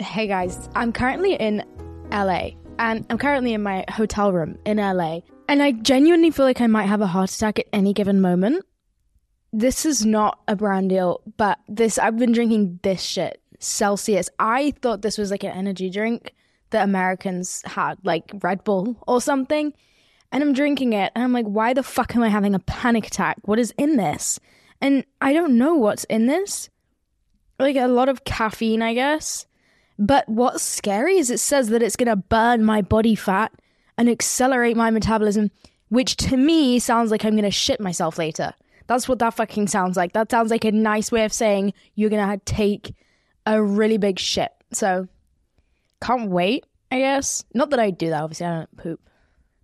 Hey guys, I'm currently in LA and I'm currently in my hotel room in LA and I genuinely feel like I might have a heart attack at any given moment. This is not a brand deal, but this I've been drinking this shit, Celsius. I thought this was like an energy drink that Americans had, like Red Bull or something. And I'm drinking it and I'm like, why the fuck am I having a panic attack? What is in this? And I don't know what's in this. Like a lot of caffeine, I guess. But what's scary is it says that it's going to burn my body fat and accelerate my metabolism, which to me sounds like I'm going to shit myself later. That's what that fucking sounds like. That sounds like a nice way of saying you're going to take a really big shit. So, can't wait, I guess. Not that I do that, obviously, I don't poop.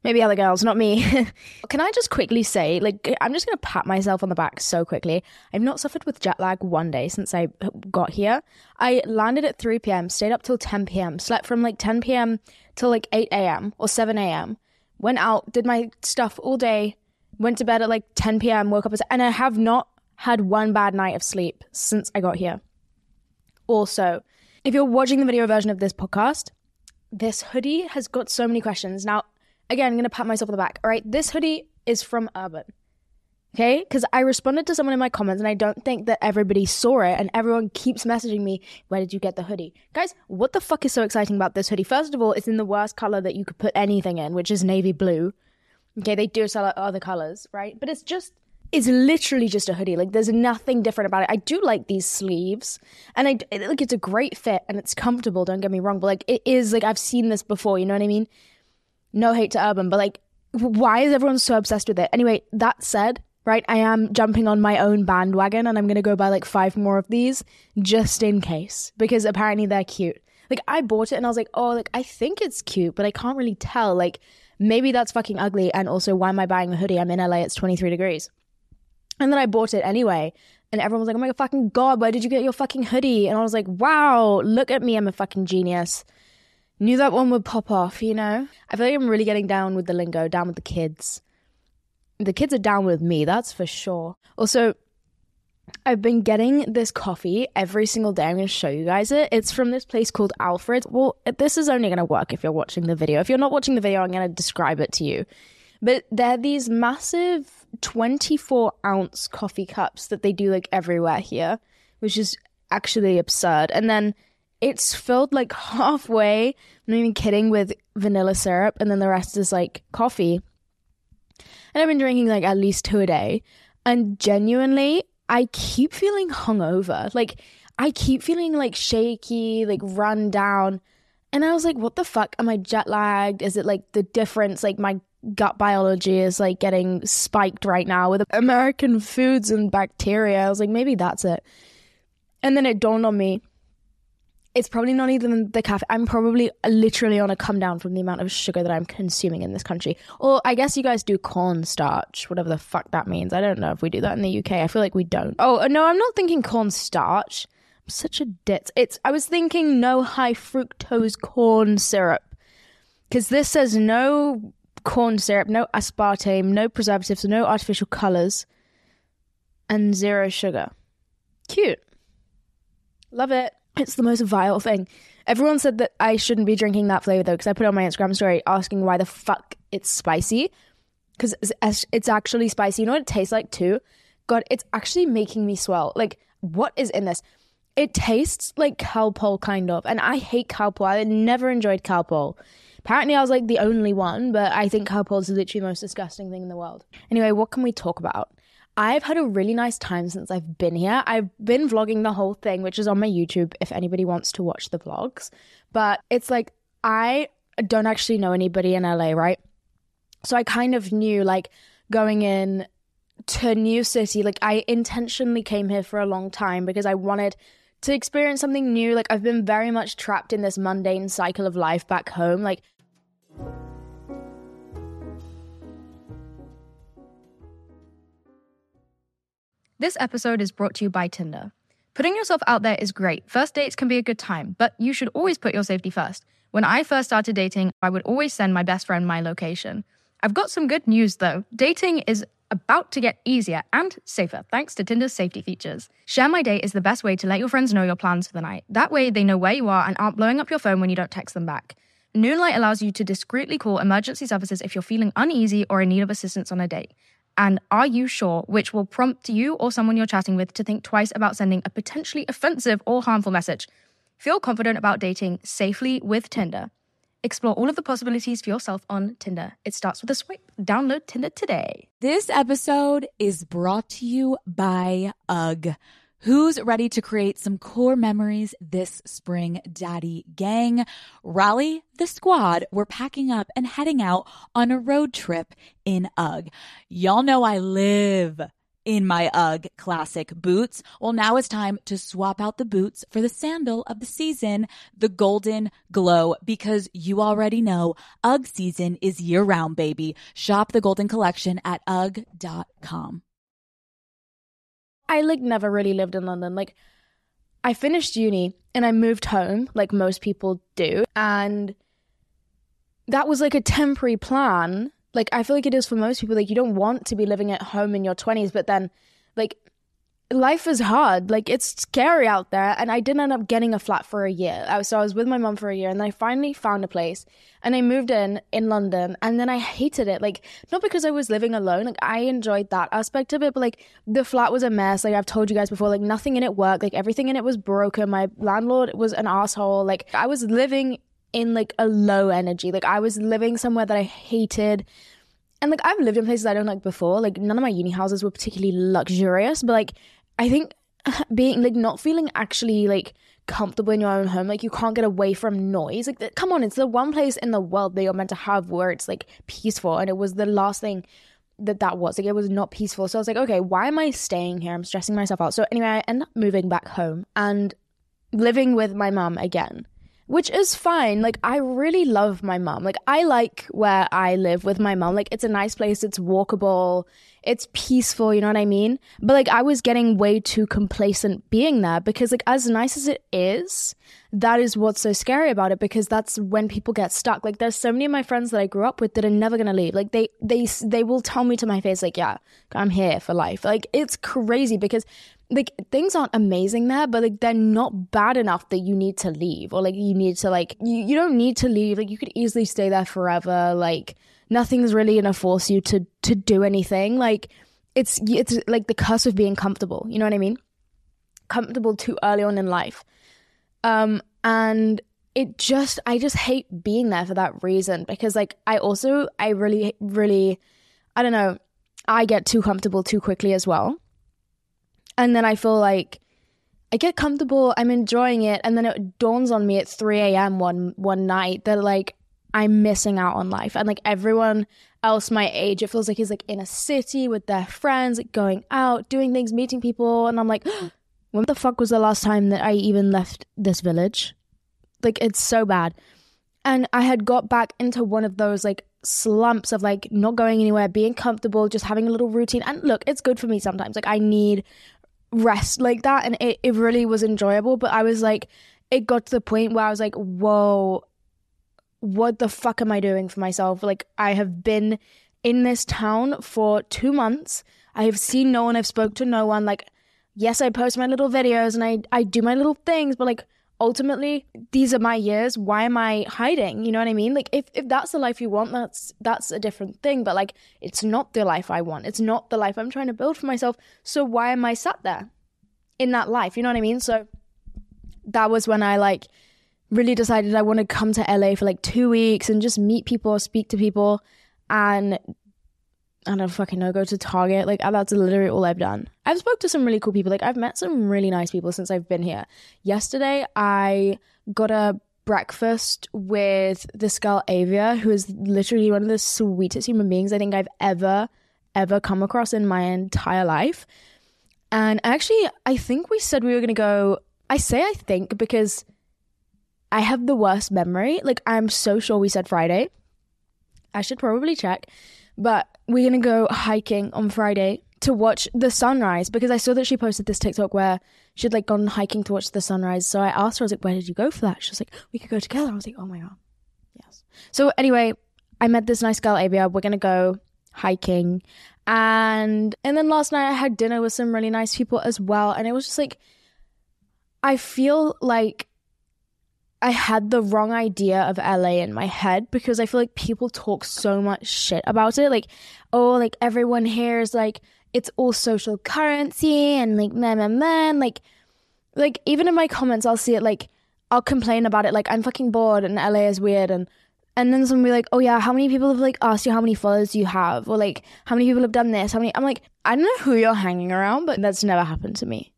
Maybe other girls, not me. Can I just quickly say, like, I'm just going to pat myself on the back so quickly. I've not suffered with jet lag one day since I got here. I landed at 3 p.m., stayed up till 10 p.m., slept from like 10 p.m. till like 8 a.m. or 7 a.m., went out, did my stuff all day, went to bed at like 10 p.m., woke up, and I have not had one bad night of sleep since I got here. Also, if you're watching the video version of this podcast, this hoodie has got so many questions. Now, again, I'm to pat myself on the back. All right, this hoodie is from Urban. Okay, because I responded to someone in my comments and I don't think that everybody saw it and everyone keeps messaging me, Where did you get the hoodie? Guys, what the fuck is so exciting about this hoodie? First of all, it's in the worst color that you could put anything in, which is navy blue. Okay, they do sell other colors, right? But it's just, it's literally just a hoodie. Like, there's nothing different about it. I do like these sleeves and I, like, it's a great fit and it's comfortable, don't get me wrong, but like, it is, like, I've seen this before, you know what I mean? No hate to Urban, but like, why is everyone so obsessed with it? Anyway, that said, right, I am jumping on my own bandwagon and I'm going to go buy like five more of these just in case because apparently they're cute. Like, I bought it and I was like, oh, like, I think it's cute, but I can't really tell. Like, maybe that's fucking ugly. And also, why am I buying a hoodie? I'm in LA, it's 23 degrees. And then I bought it anyway. And everyone was like, oh my fucking God, where did you get your fucking hoodie? And I was like, wow, look at me. I'm a fucking genius knew that one would pop off, you know? I feel like I'm really getting down with the lingo, down with the kids. The kids are down with me, that's for sure. Also, I've been getting this coffee every single day. I'm going to show you guys it. It's from this place called Alfred. Well, this is only going to work if you're watching the video. If you're not watching the video, I'm going to describe it to you. But they're these massive 24 ounce coffee cups that they do like everywhere here, which is actually absurd. And then it's filled like halfway, I'm not even kidding, with vanilla syrup, and then the rest is like coffee. And I've been drinking like at least two a day. And genuinely, I keep feeling hungover. Like, I keep feeling like shaky, like run down. And I was like, what the fuck? Am I jet lagged? Is it like the difference? Like, my gut biology is like getting spiked right now with American foods and bacteria. I was like, maybe that's it. And then it dawned on me it's probably not even the cafe. I'm probably literally on a come down from the amount of sugar that I'm consuming in this country. Or I guess you guys do cornstarch, whatever the fuck that means. I don't know if we do that in the UK. I feel like we don't. Oh uh, no, I'm not thinking cornstarch. I'm such a ditz. It's I was thinking no high fructose corn syrup because this says no corn syrup, no aspartame, no preservatives, no artificial colors, and zero sugar. Cute. Love it. It's the most vile thing. Everyone said that I shouldn't be drinking that flavor though, because I put on my Instagram story asking why the fuck it's spicy. Because it's, it's actually spicy. You know what it tastes like too? God, it's actually making me swell. Like, what is in this? It tastes like Calpol, kind of. And I hate Calpol. I never enjoyed Calpol. Apparently, I was like the only one, but I think Calpol is literally the most disgusting thing in the world. Anyway, what can we talk about? I've had a really nice time since I've been here. I've been vlogging the whole thing, which is on my YouTube if anybody wants to watch the vlogs. But it's like, I don't actually know anybody in LA, right? So I kind of knew, like, going in to a new city, like, I intentionally came here for a long time because I wanted to experience something new. Like, I've been very much trapped in this mundane cycle of life back home. Like, This episode is brought to you by Tinder. Putting yourself out there is great. First dates can be a good time, but you should always put your safety first. When I first started dating, I would always send my best friend my location. I've got some good news though. Dating is about to get easier and safer thanks to Tinder's safety features. Share My Date is the best way to let your friends know your plans for the night. That way, they know where you are and aren't blowing up your phone when you don't text them back. Noonlight allows you to discreetly call emergency services if you're feeling uneasy or in need of assistance on a date. And Are You Sure, which will prompt you or someone you're chatting with to think twice about sending a potentially offensive or harmful message. Feel confident about dating safely with Tinder. Explore all of the possibilities for yourself on Tinder. It starts with a swipe. Download Tinder today. This episode is brought to you by UGG. Who's ready to create some core memories this spring, Daddy Gang? Rally the squad. We're packing up and heading out on a road trip in UGG. Y'all know I live in my UGG classic boots. Well, now it's time to swap out the boots for the sandal of the season, the Golden Glow, because you already know UGG season is year round, baby. Shop the Golden Collection at UGG.com. I like never really lived in London. Like I finished uni and I moved home like most people do. And that was like a temporary plan. Like I feel like it is for most people. Like you don't want to be living at home in your 20s, but then like life is hard. Like it's scary out there. And I didn't end up getting a flat for a year. So I was with my mom for a year and then I finally found a place and I moved in in London and then I hated it. Like not because I was living alone. Like I enjoyed that aspect of it, but like the flat was a mess. Like I've told you guys before, like nothing in it worked. Like everything in it was broken. My landlord was an asshole. Like I was living in like a low energy. Like I was living somewhere that I hated. And like I've lived in places I don't like before. Like none of my uni houses were particularly luxurious, but like I think being like not feeling actually like comfortable in your own home, like you can't get away from noise. Like come on, it's the one place in the world that you're meant to have where it's like peaceful, and it was the last thing that that was like it was not peaceful. So I was like, okay, why am I staying here? I'm stressing myself out. So anyway, I end up moving back home and living with my mom again which is fine. Like, I really love my mom. Like, I like where I live with my mom. Like, it's a nice place, it's walkable, it's peaceful, you know what I mean? But, like, I was getting way too complacent being there because, like, as nice as it is, that is what's so scary about it because that's when people get stuck. Like, there's so many of my friends that I grew up with that are never gonna leave. Like, they, they, they will tell me to my face, like, yeah, I'm here for life. Like, it's crazy because like things aren't amazing there, but like they're not bad enough that you need to leave or like you need to like you, you don't need to leave. Like you could easily stay there forever. Like nothing's really gonna force you to to do anything. Like it's it's like the curse of being comfortable. You know what I mean? Comfortable too early on in life. Um and it just I just hate being there for that reason because like I also I really really I don't know I get too comfortable too quickly as well and then I feel like I get comfortable, I'm enjoying it, and then it dawns on me at 3 a.m. one one night that like I'm missing out on life. And like everyone else my age, it feels like he's like in a city with their friends, like going out, doing things, meeting people, and I'm like, when the fuck was the last time that I even left this village? Like it's so bad. And I had got back into one of those like slumps of like not going anywhere, being comfortable, just having a little routine. And look, it's good for me sometimes. Like I need rest like that and it, it really was enjoyable but i was like it got to the point where i was like whoa what the fuck am i doing for myself? Like i have been in this town for two months. I have seen no one. I've spoke to no one. Like yes i post my little videos and i i do my little things but like ultimately these are my years. Why am i hiding? You know what i mean? Like if, if that's the life you want that's that's a different thing. But like it's not the life i want. It's not the life i'm trying to build for myself. So why am i sat there in that life? You know what i mean? So that was when i like really decided i want to come to la for like two weeks and just meet people speak to people and I don't fucking know, go to Target. Like that's literally all I've done. I've spoke to some really cool people. Like I've met some really nice people since I've been here. Yesterday I got a breakfast with this girl Avia, who is literally one of the sweetest human beings I think I've ever, ever come across in my entire life. And actually, I think we said we were gonna go. I say I think because I have the worst memory. Like I'm so sure we said Friday. I should probably check. But we're gonna go hiking on Friday to watch the sunrise because I saw that she posted this TikTok where she'd like gone hiking to watch the sunrise. So I asked her, I was like, "Where did you go for that?" She was like, "We could go together." I was like, "Oh my god, yes." So anyway, I met this nice girl, Avia. We're gonna go hiking, And and then last night I had dinner with some really nice people as well. And it was just like I feel like I had the wrong idea of LA in my head because I feel like people talk so much shit about it. Like, oh, like everyone here is like it's all social currency and like man man man like like even in my comments I'll see it like I'll complain about it like I'm fucking bored and LA is weird and and then someone will be like, oh yeah, how many people have like asked you how many followers you have? Or like, how many people have done this? How many? I'm like, I don't know who you're hanging around, but that's never happened to me.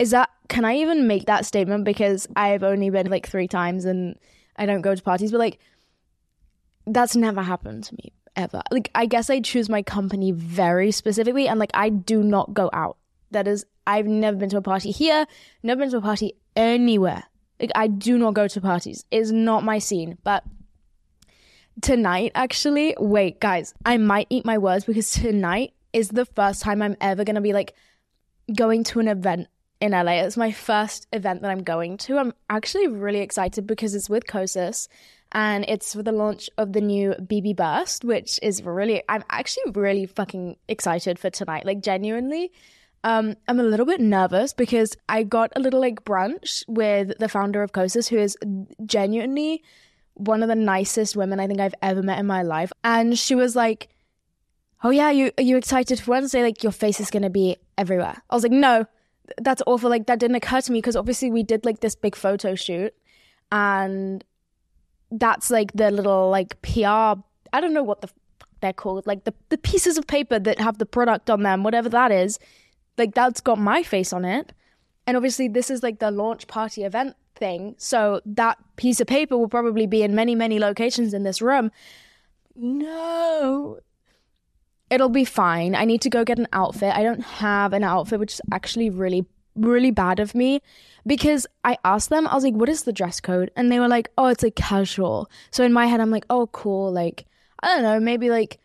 Is that, can I even make that statement? Because I've only been like three times and I don't go to parties, but like, that's never happened to me ever. Like, I guess I choose my company very specifically and like, I do not go out. That is, I've never been to a party here, never been to a party anywhere. Like, I do not go to parties. It's not my scene, but tonight actually wait guys i might eat my words because tonight is the first time i'm ever to be like going to an event in la it's my first event that i'm going to i'm actually really excited because it's with Kosas and it's for the launch of the new bb burst which is really i'm actually really fucking excited for tonight like genuinely um, I'm a little bit nervous because I got a little like brunch with the founder of Kosas, who is genuinely one of the nicest women I think I've ever met in my life. And she was like, Oh yeah, you are you excited for Wednesday? Like your face is gonna be everywhere. I was like, No, that's awful. Like that didn't occur to me because obviously we did like this big photo shoot and that's like the little like PR I don't know what the they're called, like the, the pieces of paper that have the product on them, whatever that is, like that's got my face on it. And obviously this is like the launch party event thing. So that piece of paper will probably be in many, many locations in this room. No. It'll be fine. I need to go get an outfit. I don't have an outfit, which is actually really, really bad of me because I asked them, I was like, what is the dress code? And they were like, oh, it's like casual. So in my head, I'm like, oh, cool. Like, I don't know, maybe like,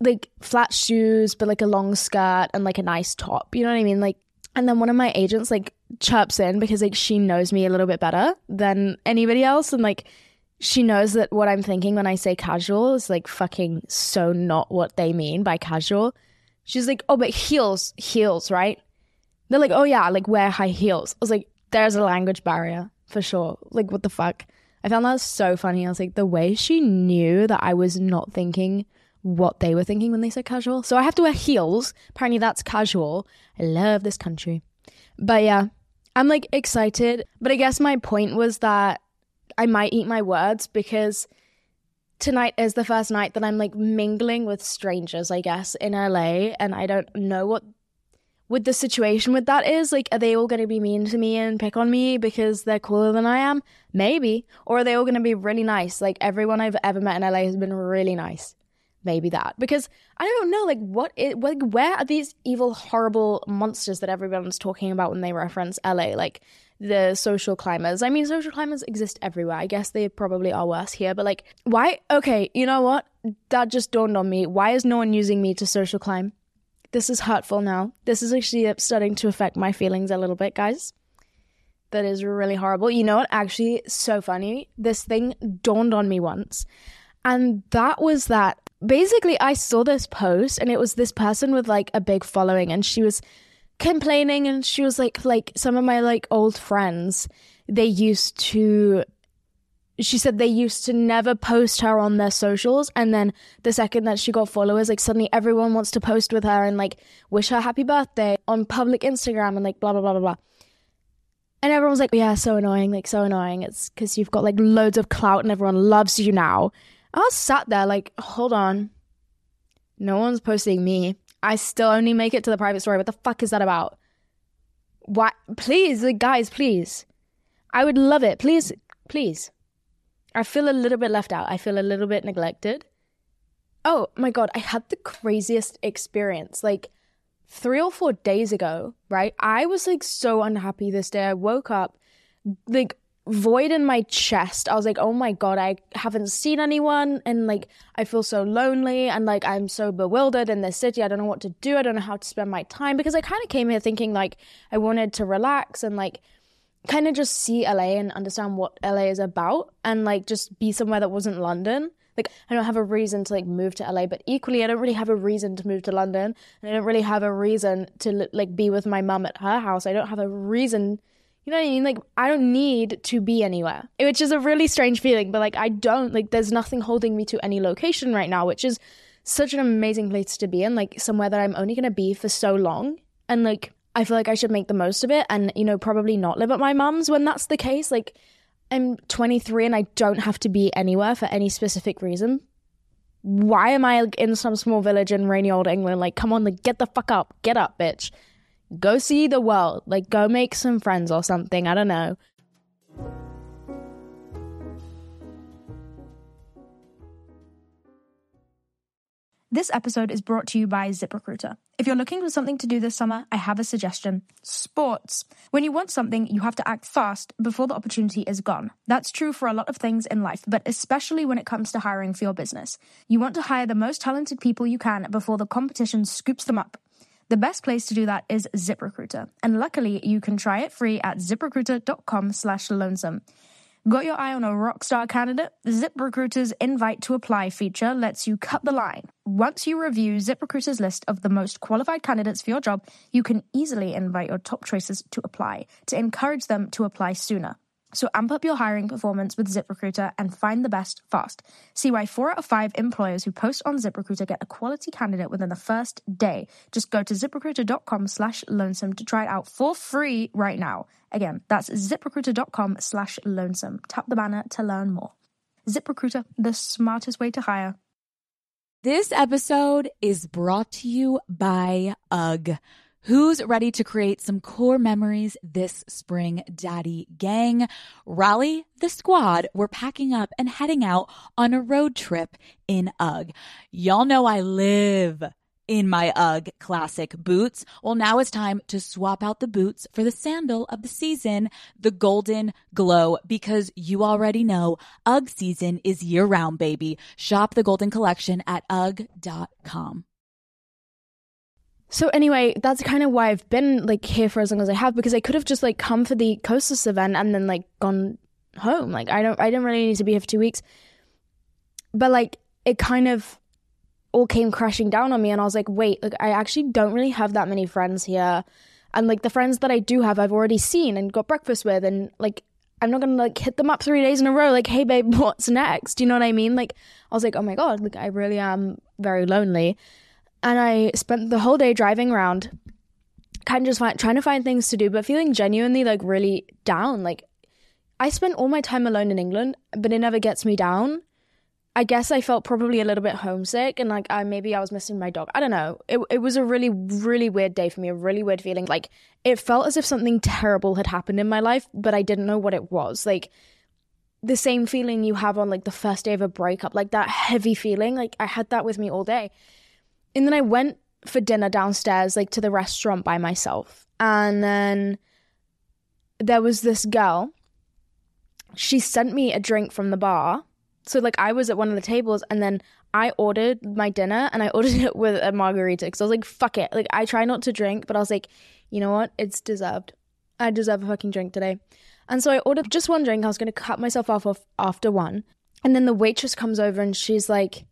like flat shoes, but like a long skirt and like a nice top. You know what I mean? Like, and then one of my agents like chirps in because like she knows me a little bit better than anybody else and like she knows that what I'm thinking when I say casual is like fucking so not what they mean by casual. She's like, "Oh, but heels, heels, right?" They're like, "Oh yeah, like wear high heels." I was like, "There's a language barrier for sure." Like, what the fuck? I found that so funny. I was like, the way she knew that I was not thinking what they were thinking when they said casual. So I have to wear heels. Apparently, that's casual. I love this country. But yeah, I'm like excited. But I guess my point was that I might eat my words because tonight is the first night that I'm like mingling with strangers, I guess, in LA. And I don't know what with the situation with that is. Like are they all going to be mean to me and pick on me because they're cooler than i am? Maybe. Or are they all going to be really nice? Like everyone i've ever met in la has been really nice. Maybe that. Because I don't know like what it like where are these evil horrible monsters that everyone's talking about when they reference LA like the social climbers. I mean social climbers exist everywhere. I guess they probably are worse here, but like why okay, you know what? That just dawned on me. Why is no one using me to social climb? This is hurtful now. This is actually uh, starting to affect my feelings a little bit, guys. That is really horrible. You know what? Actually, so funny. This thing dawned on me once. And that was that basically I saw this post and it was this person with like a big following and she was complaining and she was like like some of my like old friends they used to she said they used to never post her on their socials and then the second that she got followers like suddenly everyone wants to post with her and like wish her happy birthday on public instagram and like blah blah blah blah blah and everyone's like yeah so annoying like so annoying it's because you've got like loads of clout and everyone loves you now I was sat there like, hold on. No one's posting me. I still only make it to the private story. What the fuck is that about? Why? Please, guys, please. I would love it. Please, please. I feel a little bit left out. I feel a little bit neglected. Oh my God, I had the craziest experience. Like three or four days ago, right? I was like so unhappy this day. I woke up like void in my chest. I was like, oh my God, I haven't seen anyone. And like, I feel so lonely and like, I'm so bewildered in this city. I don't know what to do. I don't know how to spend my time because I kind of came here thinking like I wanted to relax and like kind of just see LA and understand what LA is about and like just be somewhere that wasn't London. Like I don't have a reason to like move to LA, but equally I don't really have a reason to move to London, and I don't really have a reason to like be with my mum at her house. I don't have a reason you know what I mean? Like, I don't need to be anywhere, which is a really strange feeling, but like, I don't, like, there's nothing holding me to any location right now, which is such an amazing place to be in, like, somewhere that I'm only to be for so long. And like, I feel like I should make the most of it and, you know, probably not live at my mum's when that's the case. Like, I'm 23 and I don't have to be anywhere for any specific reason. Why am I like, in some small village in rainy old England? Like, come on, like, get the fuck up, get up, bitch go see the world. Like, go make some friends or something. I don't know. This episode is brought to you by ZipRecruiter. If you're looking for something to do this summer, I have a suggestion sports. When you want something, you have to act fast before the opportunity is gone. That's true for a lot of things in life, but especially when it comes to hiring for your business. You want to hire the most talented people you can before the competition scoops them up. The best place to do that is ZipRecruiter. And luckily, you can try it free at ziprecruiter.com slash lonesome. Got your eye on a rockstar candidate? ZipRecruiter's invite to apply feature lets you cut the line. Once you review ZipRecruiter's list of the most qualified candidates for your job, you can easily invite your top choices to apply to encourage them to apply sooner. So amp up your hiring performance with ZipRecruiter and find the best fast. See why four out of five employers who post on ZipRecruiter get a quality candidate within the first day. Just go to ziprecruiter.com slash lonesome to try it out for free right now. Again, that's ziprecruiter.com slash lonesome. Tap the banner to learn more. ZipRecruiter, the smartest way to hire. This episode is brought to you by UGG. Who's ready to create some core memories this spring, Daddy Gang? Rally the squad. We're packing up and heading out on a road trip in UGG. Y'all know I live in my UGG classic boots. Well, now it's time to swap out the boots for the sandal of the season, the Golden Glow, because you already know UGG season is year round, baby. Shop the Golden Collection at UGG.com. So anyway, that's kind of why I've been like here for as long as I have because I could have just like come for the Kosas event and then like gone home. Like I don't I didn't really need to be here for two weeks. But like it kind of all came crashing down on me and I was like, wait, like I actually don't really have that many friends here. And like the friends that I do have I've already seen and got breakfast with and like I'm not gonna like hit them up three days in a row, like, hey babe, what's next? Do you know what I mean? Like I was like, oh my god, like I really am very lonely and I spent the whole day driving around, kind of just find, trying to find things to do, but feeling genuinely like really down. Like I spent all my time alone in England, but it never gets me down. I guess I felt probably a little bit homesick and like I maybe I was missing my dog. I don't know. It it was a really really weird day for me, a really weird feeling. Like it felt as if something terrible had happened in my life, but I didn't know what it was. Like the same feeling you have on like the first day of a breakup, like that heavy feeling. Like I had that with me all day. And then I went for dinner downstairs, like to the restaurant by myself. And then there was this girl. She sent me a drink from the bar. So, like, I was at one of the tables and then I ordered my dinner and I ordered it with a margarita because I was like, fuck it. Like, I try not to drink, but I was like, you know what? It's deserved. I deserve a fucking drink today. And so I ordered just one drink. I was going to cut myself off after one. And then the waitress comes over and she's like,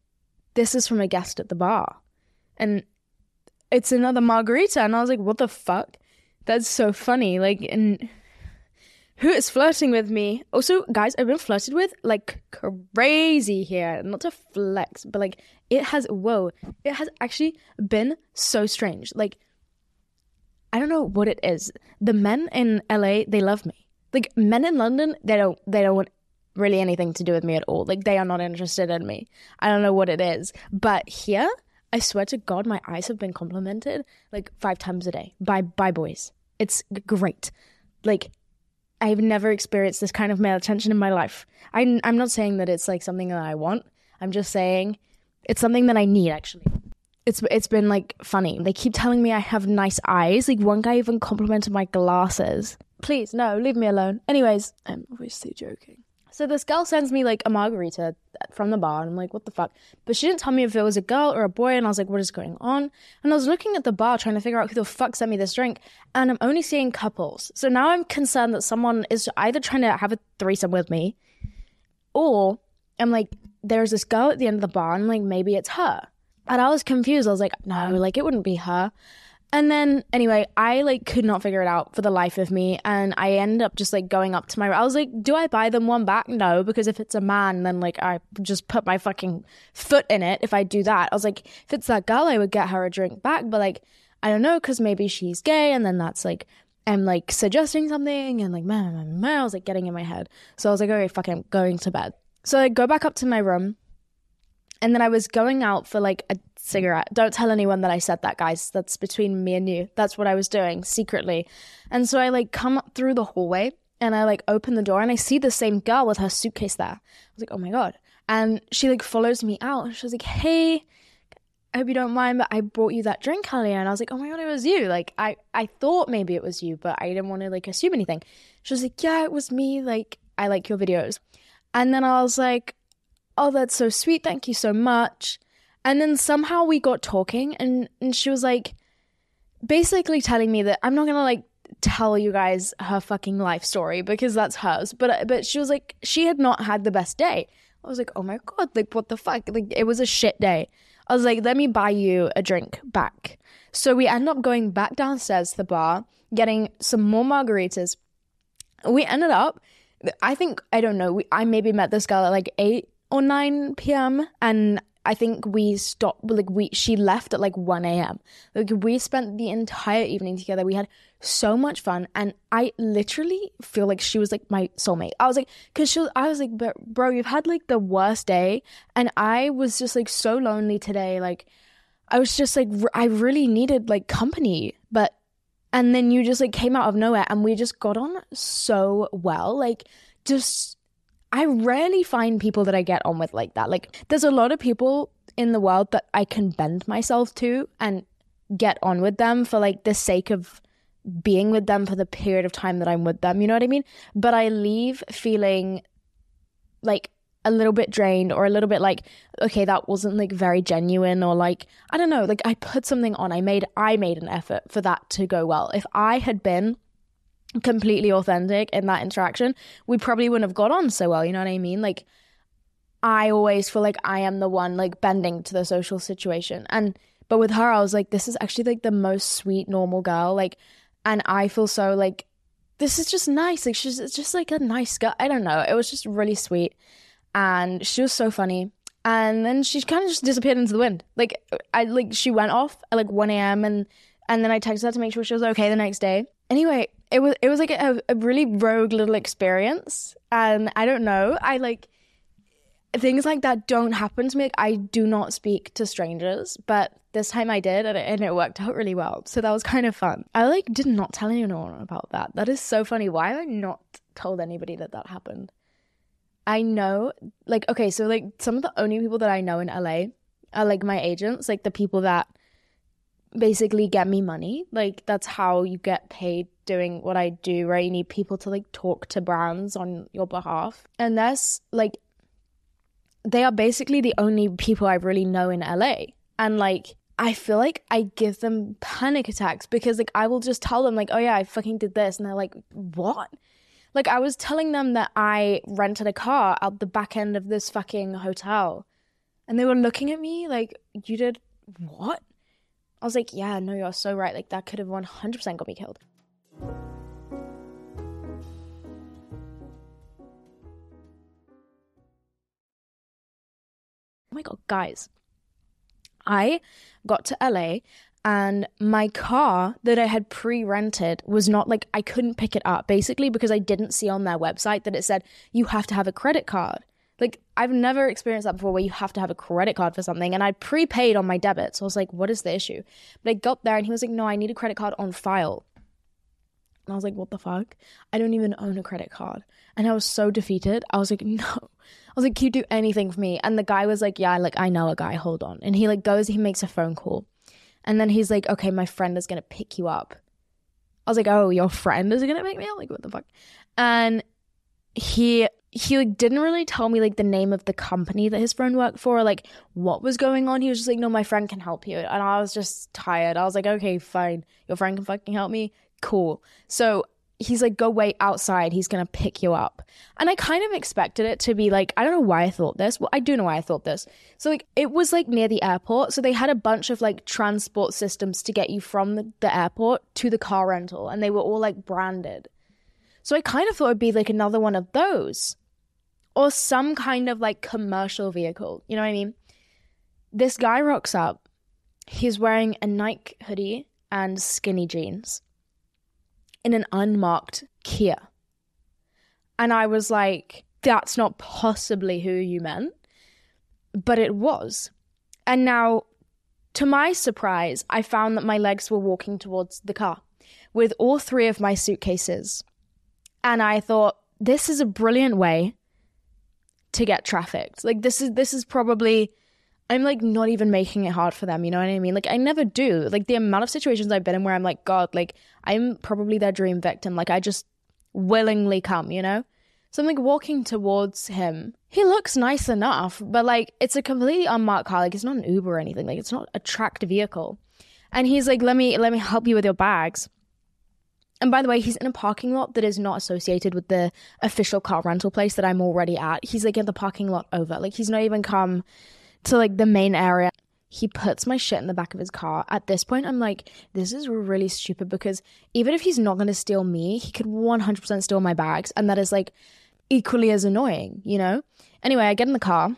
this is from a guest at the bar and it's another margarita and i was like what the fuck? That's so funny. Like and who is flirting with me? Also guys i've been flirted with like crazy here. Not to flex but like it has whoa it has actually been so strange. Like i don't know what it is. The men in la they love me. Like men in london they don't they don't want really anything to do with me at all. Like they are not interested in me. I don't know what it is. But here I swear to God, my eyes have been complimented like five times a day by by boys. It's great. Like I've never experienced this kind of male attention in my life. I'm I'm not saying that it's like something that I want. I'm just saying it's something that I need actually. It's it's been like funny. They keep telling me I have nice eyes. Like one guy even complimented my glasses. Please, no, leave me alone. Anyways, I'm obviously joking. So this girl sends me like a margarita from the bar, and I'm like, what the fuck? But she didn't tell me if it was a girl or a boy, and I was like, what is going on? And I was looking at the bar trying to figure out who the fuck sent me this drink, and I'm only seeing couples. So now I'm concerned that someone is either trying to have a threesome with me, or I'm like there's this girl at the end of the bar, and I'm like maybe it's her. And I was confused. I was like, no, like it wouldn't be her. And then anyway, I like could not figure it out for the life of me. And I ended up just like going up to my I was like, do I buy them one back? No, because if it's a man, then like I just put my fucking foot in it if I do that. I was like, if it's that girl, I would get her a drink back. But like, I don't know, because maybe she's gay, and then that's like I'm like suggesting something and like man, man, man, I was like getting in my head. So I was like, okay, I'm going to bed. So I go back up to my room and then I was going out for like a cigarette. Don't tell anyone that I said that, guys. That's between me and you. That's what I was doing secretly. And so I like come up through the hallway and I like open the door and I see the same girl with her suitcase there. I was like, oh my God. And she like follows me out. She was like, hey, I hope you don't mind, but I brought you that drink earlier. And I was like, oh my God, it was you. Like, I, I thought maybe it was you, but I didn't want to like assume anything. She was like, yeah, it was me. Like, I like your videos. And then I was like, oh, that's so sweet. Thank you so much. And then somehow we got talking, and, and she was like, basically telling me that I'm not gonna like tell you guys her fucking life story because that's hers. But but she was like, she had not had the best day. I was like, oh my god, like what the fuck? Like it was a shit day. I was like, let me buy you a drink back. So we end up going back downstairs to the bar, getting some more margaritas. We ended up, I think, I don't know, we, I maybe met this girl at like 8 or 9 p.m. and I think we stopped like we she left at like 1 a.m. Like we spent the entire evening together. We had so much fun and I literally feel like she was like my soulmate. I was like cuz she was, I was like but bro, you've had like the worst day and I was just like so lonely today like I was just like I really needed like company. But and then you just like came out of nowhere and we just got on so well. Like just I rarely find people that I get on with like that. Like, there's a lot of people in the world that I can bend myself to and get on with them for like the sake of being with them for the period of time that I'm with them. You know what I mean? But I leave feeling like a little bit drained or a little bit like okay that wasn't like very genuine or like i don't know like i put something on i made i made an effort for that to go well if i had been completely authentic in that interaction, we probably wouldn't have got on so well. You know what I mean? Like, I always feel like I am the one like bending to the social situation. And, but with her, I was like, this is actually like the most sweet, normal girl. Like, and I feel so like, this is just nice. Like, she's just like a nice girl. I don't know. It was just really sweet. And she was so funny. And then she kind of just disappeared into the wind. Like, I like, she went off at like 1 a.m. and, and then I texted her to make sure she was okay the next day. Anyway, it was it was like a, a really rogue little experience. And i don't know i like things like that don't happen to me. Like, i do not speak to strangers but this time i did and it, and it worked out really well. So that was kind of fun. I like did not tell anyone about that. That is so funny. Why have i not told anybody that that happened? I know like okay so like some of the only people that i know in la are like my agents like the people that basically get me money like that's how you get paid doing what I do, right? You need people to like talk to brands on your behalf. And that's like, they are basically the only people I really know in LA. And like, I feel like I give them panic attacks because like I will just tell them like, oh yeah, I fucking did this. And they're like, what? Like I was telling them that I rented a car out the back end of this fucking hotel. And they were looking at me like, you did what? I was like, yeah, no, you're so right. Like that could have 100% got me killed. Oh my god, guys, I got to LA and my car that I had pre rented was not like I couldn't pick it up basically because I didn't see on their website that it said you have to have a credit card. Like, I've never experienced that before where you have to have a credit card for something. And I'd prepaid on my debit. So I was like, what is the issue? But I got there and he was like, no, I need a credit card on file. And I was like, what the fuck? I don't even own a credit card. And I was so defeated. I was like, no, I was like, "Can you do anything for me?" And the guy was like, "Yeah, like I know a guy. Hold on." And he like goes, he makes a phone call, and then he's like, "Okay, my friend is gonna pick you up." I was like, "Oh, your friend is gonna pick me up?" Like, what the fuck? And he he like didn't really tell me like the name of the company that his friend worked for, or, like what was going on. He was just like, "No, my friend can help you," and I was just tired. I was like, "Okay, fine, your friend can fucking help me." Cool. So he's like, go wait outside. He's to pick you up. And I kind of expected it to be like, I don't know why I thought this. Well, I do know why I thought this. So, like, it was like near the airport. So they had a bunch of like transport systems to get you from the, the airport to the car rental. And they were all like branded. So I kind of thought it'd be like another one of those or some kind of like commercial vehicle. You know what I mean? This guy rocks up. He's wearing a Nike hoodie and skinny jeans in an unmarked Kia. And I was like, that's not possibly who you meant. But it was. And now, to my surprise, I found that my legs were walking towards the car with all three of my suitcases. And I thought, this is a brilliant way to get trafficked. Like this is this is probably I'm like not even making it hard for them, you know what I mean? Like I never do. Like the amount of situations I've been in where I'm like, God, like I'm probably their dream victim. Like I just willingly come, you know? So I'm like walking towards him. He looks nice enough, but like it's a completely unmarked car. Like it's not an Uber or anything. Like it's not a tracked vehicle. And he's like, let me let me help you with your bags. And by the way, he's in a parking lot that is not associated with the official car rental place that I'm already at. He's like in the parking lot over. Like he's not even come to like the main area. He puts my shit in the back of his car. At this point, I'm like, this is really stupid because even if he's not going to steal me, he could 100% steal my bags. And that is like equally as annoying, you know? Anyway, I get in the car.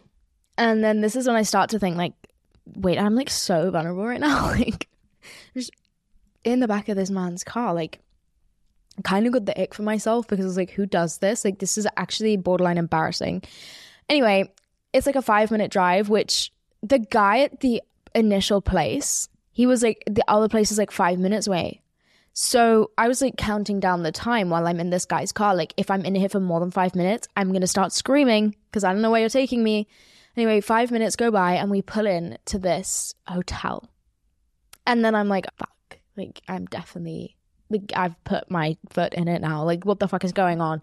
And then this is when I start to think, like, wait, I'm like so vulnerable right now. like, just in the back of this man's car. Like, kind of got the ick for myself because I was like, who does this? Like, this is actually borderline embarrassing. Anyway, it's like a five minute drive, which the guy at the initial place, he was like, the other place is like five minutes away. So I was like counting down the time while I'm in this guy's car. Like, if I'm in here for more than five minutes, I'm going to start screaming because I don't know where you're taking me. Anyway, five minutes go by and we pull in to this hotel. And then I'm like, fuck, like, I'm definitely I've put my foot in it now. Like, what the fuck is going on?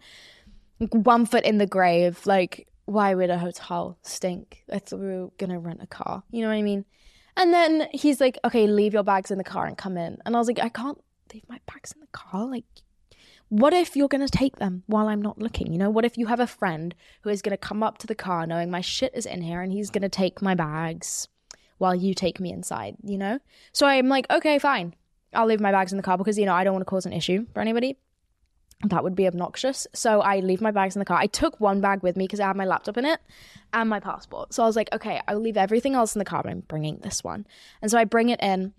One foot in the grave. Like, why would a hotel stink? I thought we were gonna rent a car. You know what I mean? And then he's like, okay, leave your bags in the car and come in. And I was like, I can't leave my bags in the car. Like, what if you're gonna take them while I'm not looking? You know, what if you have a friend who is gonna come up to the car knowing my shit is in here and he's gonna take my bags while you take me inside, you know? So I'm like, okay, fine. I'll leave my bags in the car because, you know, I don't want to cause an issue for anybody. That would be obnoxious. So I leave my bags in the car. I took one bag with me because I had my laptop in it and my passport. So I was like, okay, I'll leave everything else in the car, but I'm bringing this one. And so I bring it in.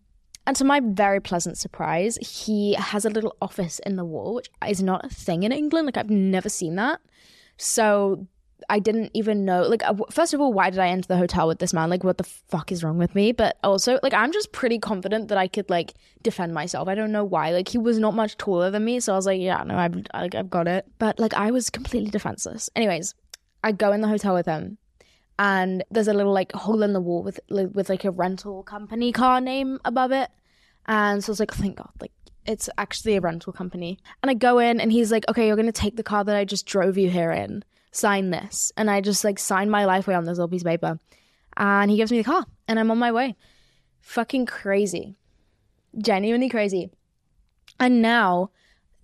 And to my very pleasant surprise, he has a little office in the wall, which is not a thing in England. Like, I've never seen that. So I didn't even know. Like, uh, first of all, why did I enter the hotel with this man? Like, what the fuck is wrong with me? But also, like, I'm just pretty confident that I could like defend myself. I don't know why. Like, he was not much taller than me, so I was like, yeah, no, I've like, I've got it. But like, I was completely defenseless. Anyways, I go in the hotel with him, and there's a little like hole in the wall with like, with like a rental company car name above it, and so I was like, thank God, like it's actually a rental company. And I go in, and he's like, okay, you're gonna take the car that I just drove you here in sign this. And I just like signed my life away on this little piece of paper. And he gives me the car and I'm on my way. Fucking crazy. Genuinely crazy. And now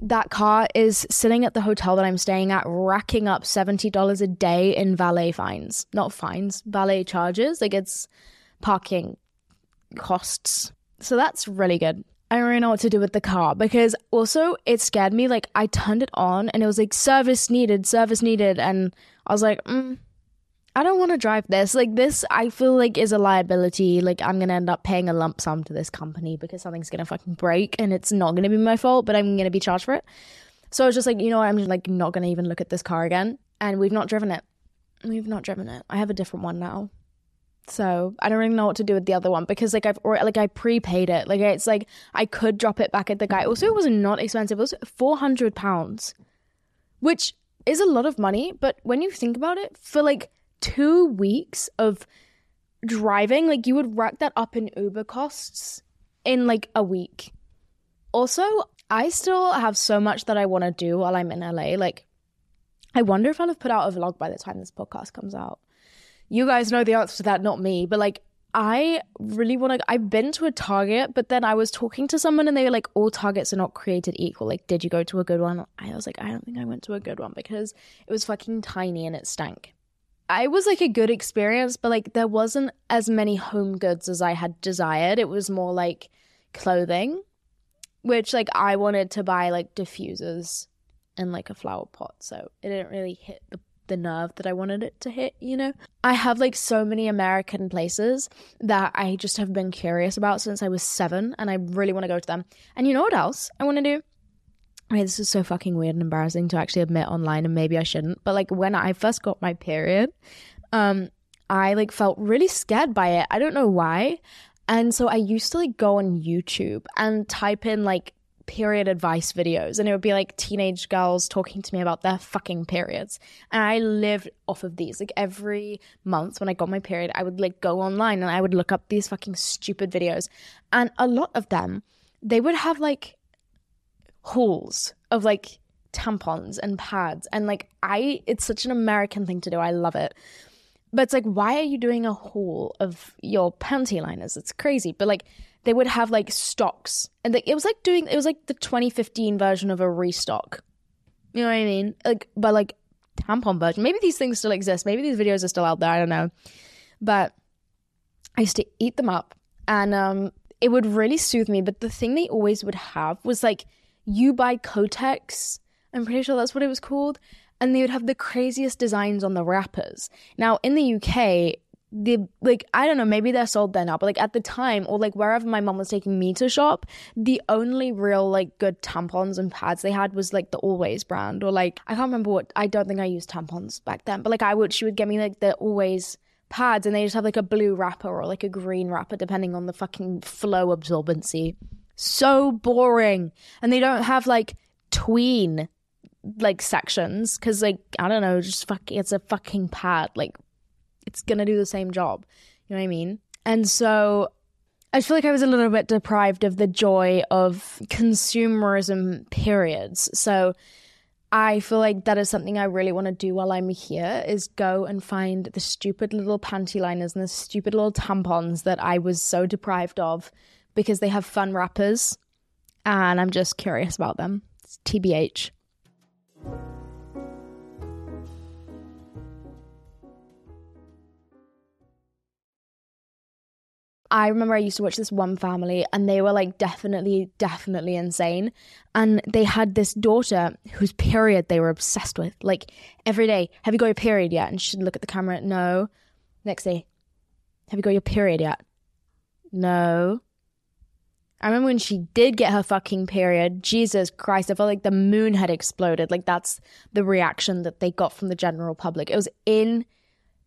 that car is sitting at the hotel that I'm staying at, racking up $70 a day in valet fines. Not fines, valet charges. Like it's parking costs. So that's really good. I don't really know what to do with the car because also it scared me. Like I turned it on and it was like service needed, service needed, and I was like, mm, I don't want to drive this. Like this, I feel like is a liability. Like I'm gonna end up paying a lump sum to this company because something's gonna fucking break and it's not gonna be my fault, but I'm gonna be charged for it. So I was just like, you know what? I'm just like not gonna even look at this car again. And we've not driven it. We've not driven it. I have a different one now. So I don't really know what to do with the other one because like I've already like I prepaid it. Like it's like I could drop it back at the guy. Also, it was not expensive. It was four hundred pounds, which is a lot of money. But when you think about it, for like two weeks of driving, like you would rack that up in Uber costs in like a week. Also, I still have so much that I want to do while I'm in LA. Like, I wonder if I'll have put out a vlog by the time this podcast comes out you guys know the answer to that, not me. But like, I really want to. I've been to a Target, but then I was talking to someone and they were like, all Targets are not created equal. Like, did you go to a good one? I was like, I don't think I went to a good one because it was fucking tiny and it stank. I was like a good experience, but like there wasn't as many home goods as I had desired. It was more like clothing, which like I wanted to buy like diffusers and like a flower pot. So it didn't really hit the the nerve that I wanted it to hit, you know? I have like so many American places that I just have been curious about since I was seven and I really want to go to them. And you know what else I want to do? I mean, this is so fucking weird and embarrassing to actually admit online, and maybe I shouldn't. But like when I first got my period, um, I like felt really scared by it. I don't know why. And so I used to like go on YouTube and type in like period advice videos and it would be like teenage girls talking to me about their fucking periods. And i lived off of these. Like every month when i got my period i would like go online and i would look up these fucking stupid videos. And a lot of them they would have like hauls of like tampons and pads. And like i it's such an american thing to do. I love it. But it's like why are you doing a haul of your panty liners? It's crazy. But like they would have like stocks. And it was like doing it was like the 2015 version of a restock. You know what i mean? Like but like tampon version. Maybe these things still exist. Maybe these videos are still out there. I don't know. But i used to eat them up. And um it would really soothe me. But the thing they always would have was like U by Kotex. I'm pretty sure that's what it was called. And they would have the craziest designs on the wrappers. Now in the uk the like I don't know, maybe they're sold there now, but like at the time or like wherever my mom was taking me to shop, the only real like good tampons and pads they had was like the Always brand or like I can't remember what I don't think I used tampons back then, but like I would she would get me like the Always pads and they just have like a blue wrapper or like a green wrapper depending on the fucking flow absorbency. So boring. And they don't have like tween like sections because like I don't know, just fuck it's a fucking pad. Like it's gonna do the same job. You know what I mean? And so I feel like I was a little bit deprived of the joy of consumerism periods. So I feel like that is something I really want to do while I'm here is go and find the stupid little panty liners and the stupid little tampons that I was so deprived of because they have fun wrappers and I'm just curious about them. It's TBH. I remember I used to watch this one family and they were like definitely, definitely insane. And they had this daughter whose period they were obsessed with. Like every day, have you got your period yet? And she'd look at the camera, no. Next day, have you got your period yet? No. I remember when she did get her fucking period, Jesus Christ, I felt like the moon had exploded. Like that's the reaction that they got from the general public. It was in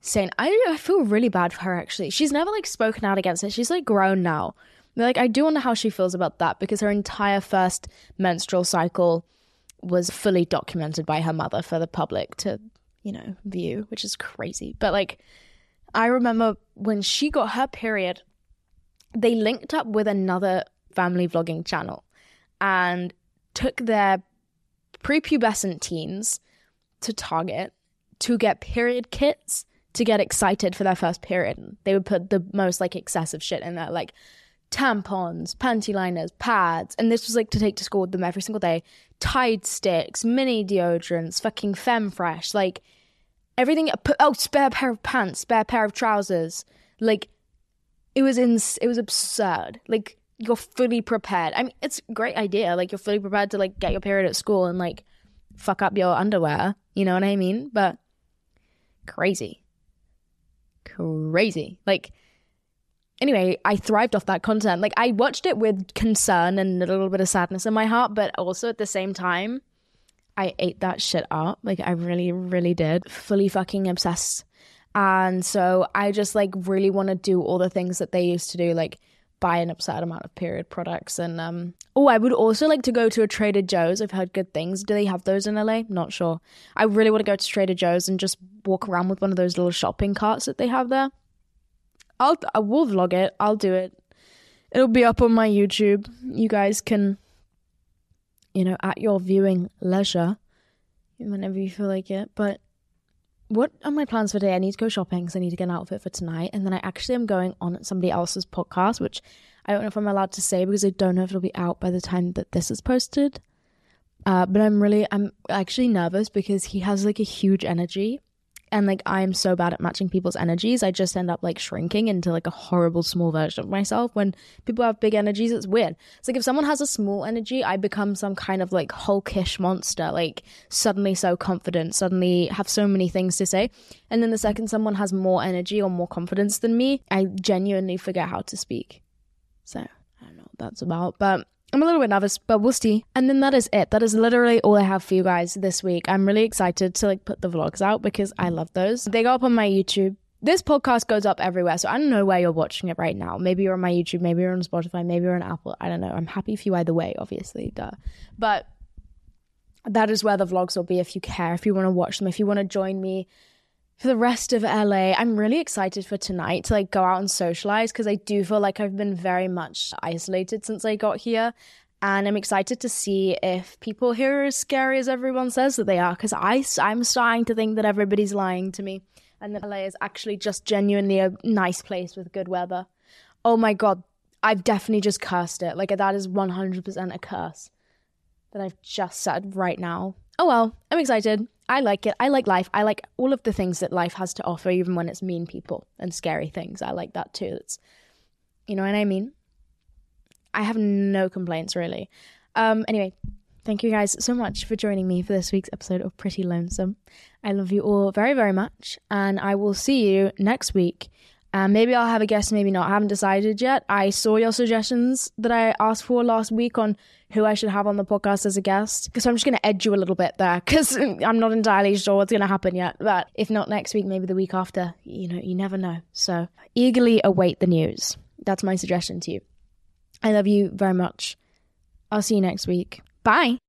saying I I feel really bad for her actually. She's never like spoken out against it. She's like grown now. Like I do wonder how she feels about that because her entire first menstrual cycle was fully documented by her mother for the public to, you know, view, which is crazy. But like I remember when she got her period, they linked up with another family vlogging channel and took their prepubescent teens to Target to get period kits to get excited for their first period. They would put the most like excessive shit in there, like tampons, panty liners, pads, and this was like to take to school with them every single day. Tide sticks, mini deodorants, fucking Femfresh, like everything. Oh, spare pair of pants, spare pair of trousers. Like it was in, it was absurd. Like you're fully prepared. I mean, it's a great idea. Like you're fully prepared to like get your period at school and like fuck up your underwear. You know what I mean? But crazy crazy. Like, anyway, I thrived off that content. Like, I watched it with concern and a little bit of sadness in my heart, but also at the same time, I ate that shit up. Like, I really, really did. Fully fucking obsessed. And so I just like really want to do all the things that they used to do, like buy an absurd amount of period products. And um, oh, I would also like to go to a Trader Joe's. I've heard good things. Do they have those in LA? Not sure. I really want to go to Trader Joe's and just walk around with one of those little shopping carts that they have there. I'll I will vlog it. I'll do it. It'll be up on my YouTube. You guys can, you know, at your viewing leisure, whenever you feel like it. But what are my plans for today? I need to go shopping because I need to get an outfit for tonight. And then I actually am going on somebody else's podcast, which I don't know if I'm allowed to say because I don't know if it'll be out by the time that this is posted. Uh, but I'm really, I'm actually nervous because he has like a huge energy and like I'm so bad at matching people's energies. I just end up like shrinking into like a horrible small version of myself. When people have big energies, it's weird. It's like if someone has a small energy, I become some kind of like hulkish monster, like suddenly so confident, suddenly have so many things to say. And then the second someone has more energy or more confidence than me, I genuinely forget how to speak. So I don't know what that's about, but I'm a little bit nervous, but we'll see. And then that is it. That is literally all I have for you guys this week. I'm really excited to like put the vlogs out because I love those. They go up on my YouTube. This podcast goes up everywhere, so I don't know where you're watching it right now. Maybe you're on my YouTube, maybe you're on Spotify, maybe you're on Apple. I don't know. I'm happy for you either way, obviously, duh. But that is where the vlogs will be if you care, if you want to watch them, if you want to join me for the rest of LA, I'm really excited for tonight to like go out and socialize because I do feel like I've been very much isolated since I got here. And I'm excited to see if people here are as scary as everyone says that they are because I'm starting to think that everybody's lying to me and that LA is actually just genuinely a nice place with good weather. Oh my God, I've definitely just cursed it. Like that is 100% a curse that I've just said right now. Oh well, I'm excited. I like it. I like life. I like all of the things that life has to offer, even when it's mean people and scary things. I like that too. It's, you know what I mean? I have no complaints really. Um, anyway, thank you guys so much for joining me for this week's episode of Pretty Lonesome. I love you all very, very much, and I will see you next week um, maybe I'll have a guest, maybe not. I haven't decided yet. I saw your suggestions that I asked for last week on who I should have on the podcast as a guest. So I'm just going to edge you a little bit there because I'm not entirely sure what's going to happen yet. But if not next week, maybe the week after. You know, you never know. So eagerly await the news. That's my suggestion to you. I love you very much. I'll see you next week. Bye.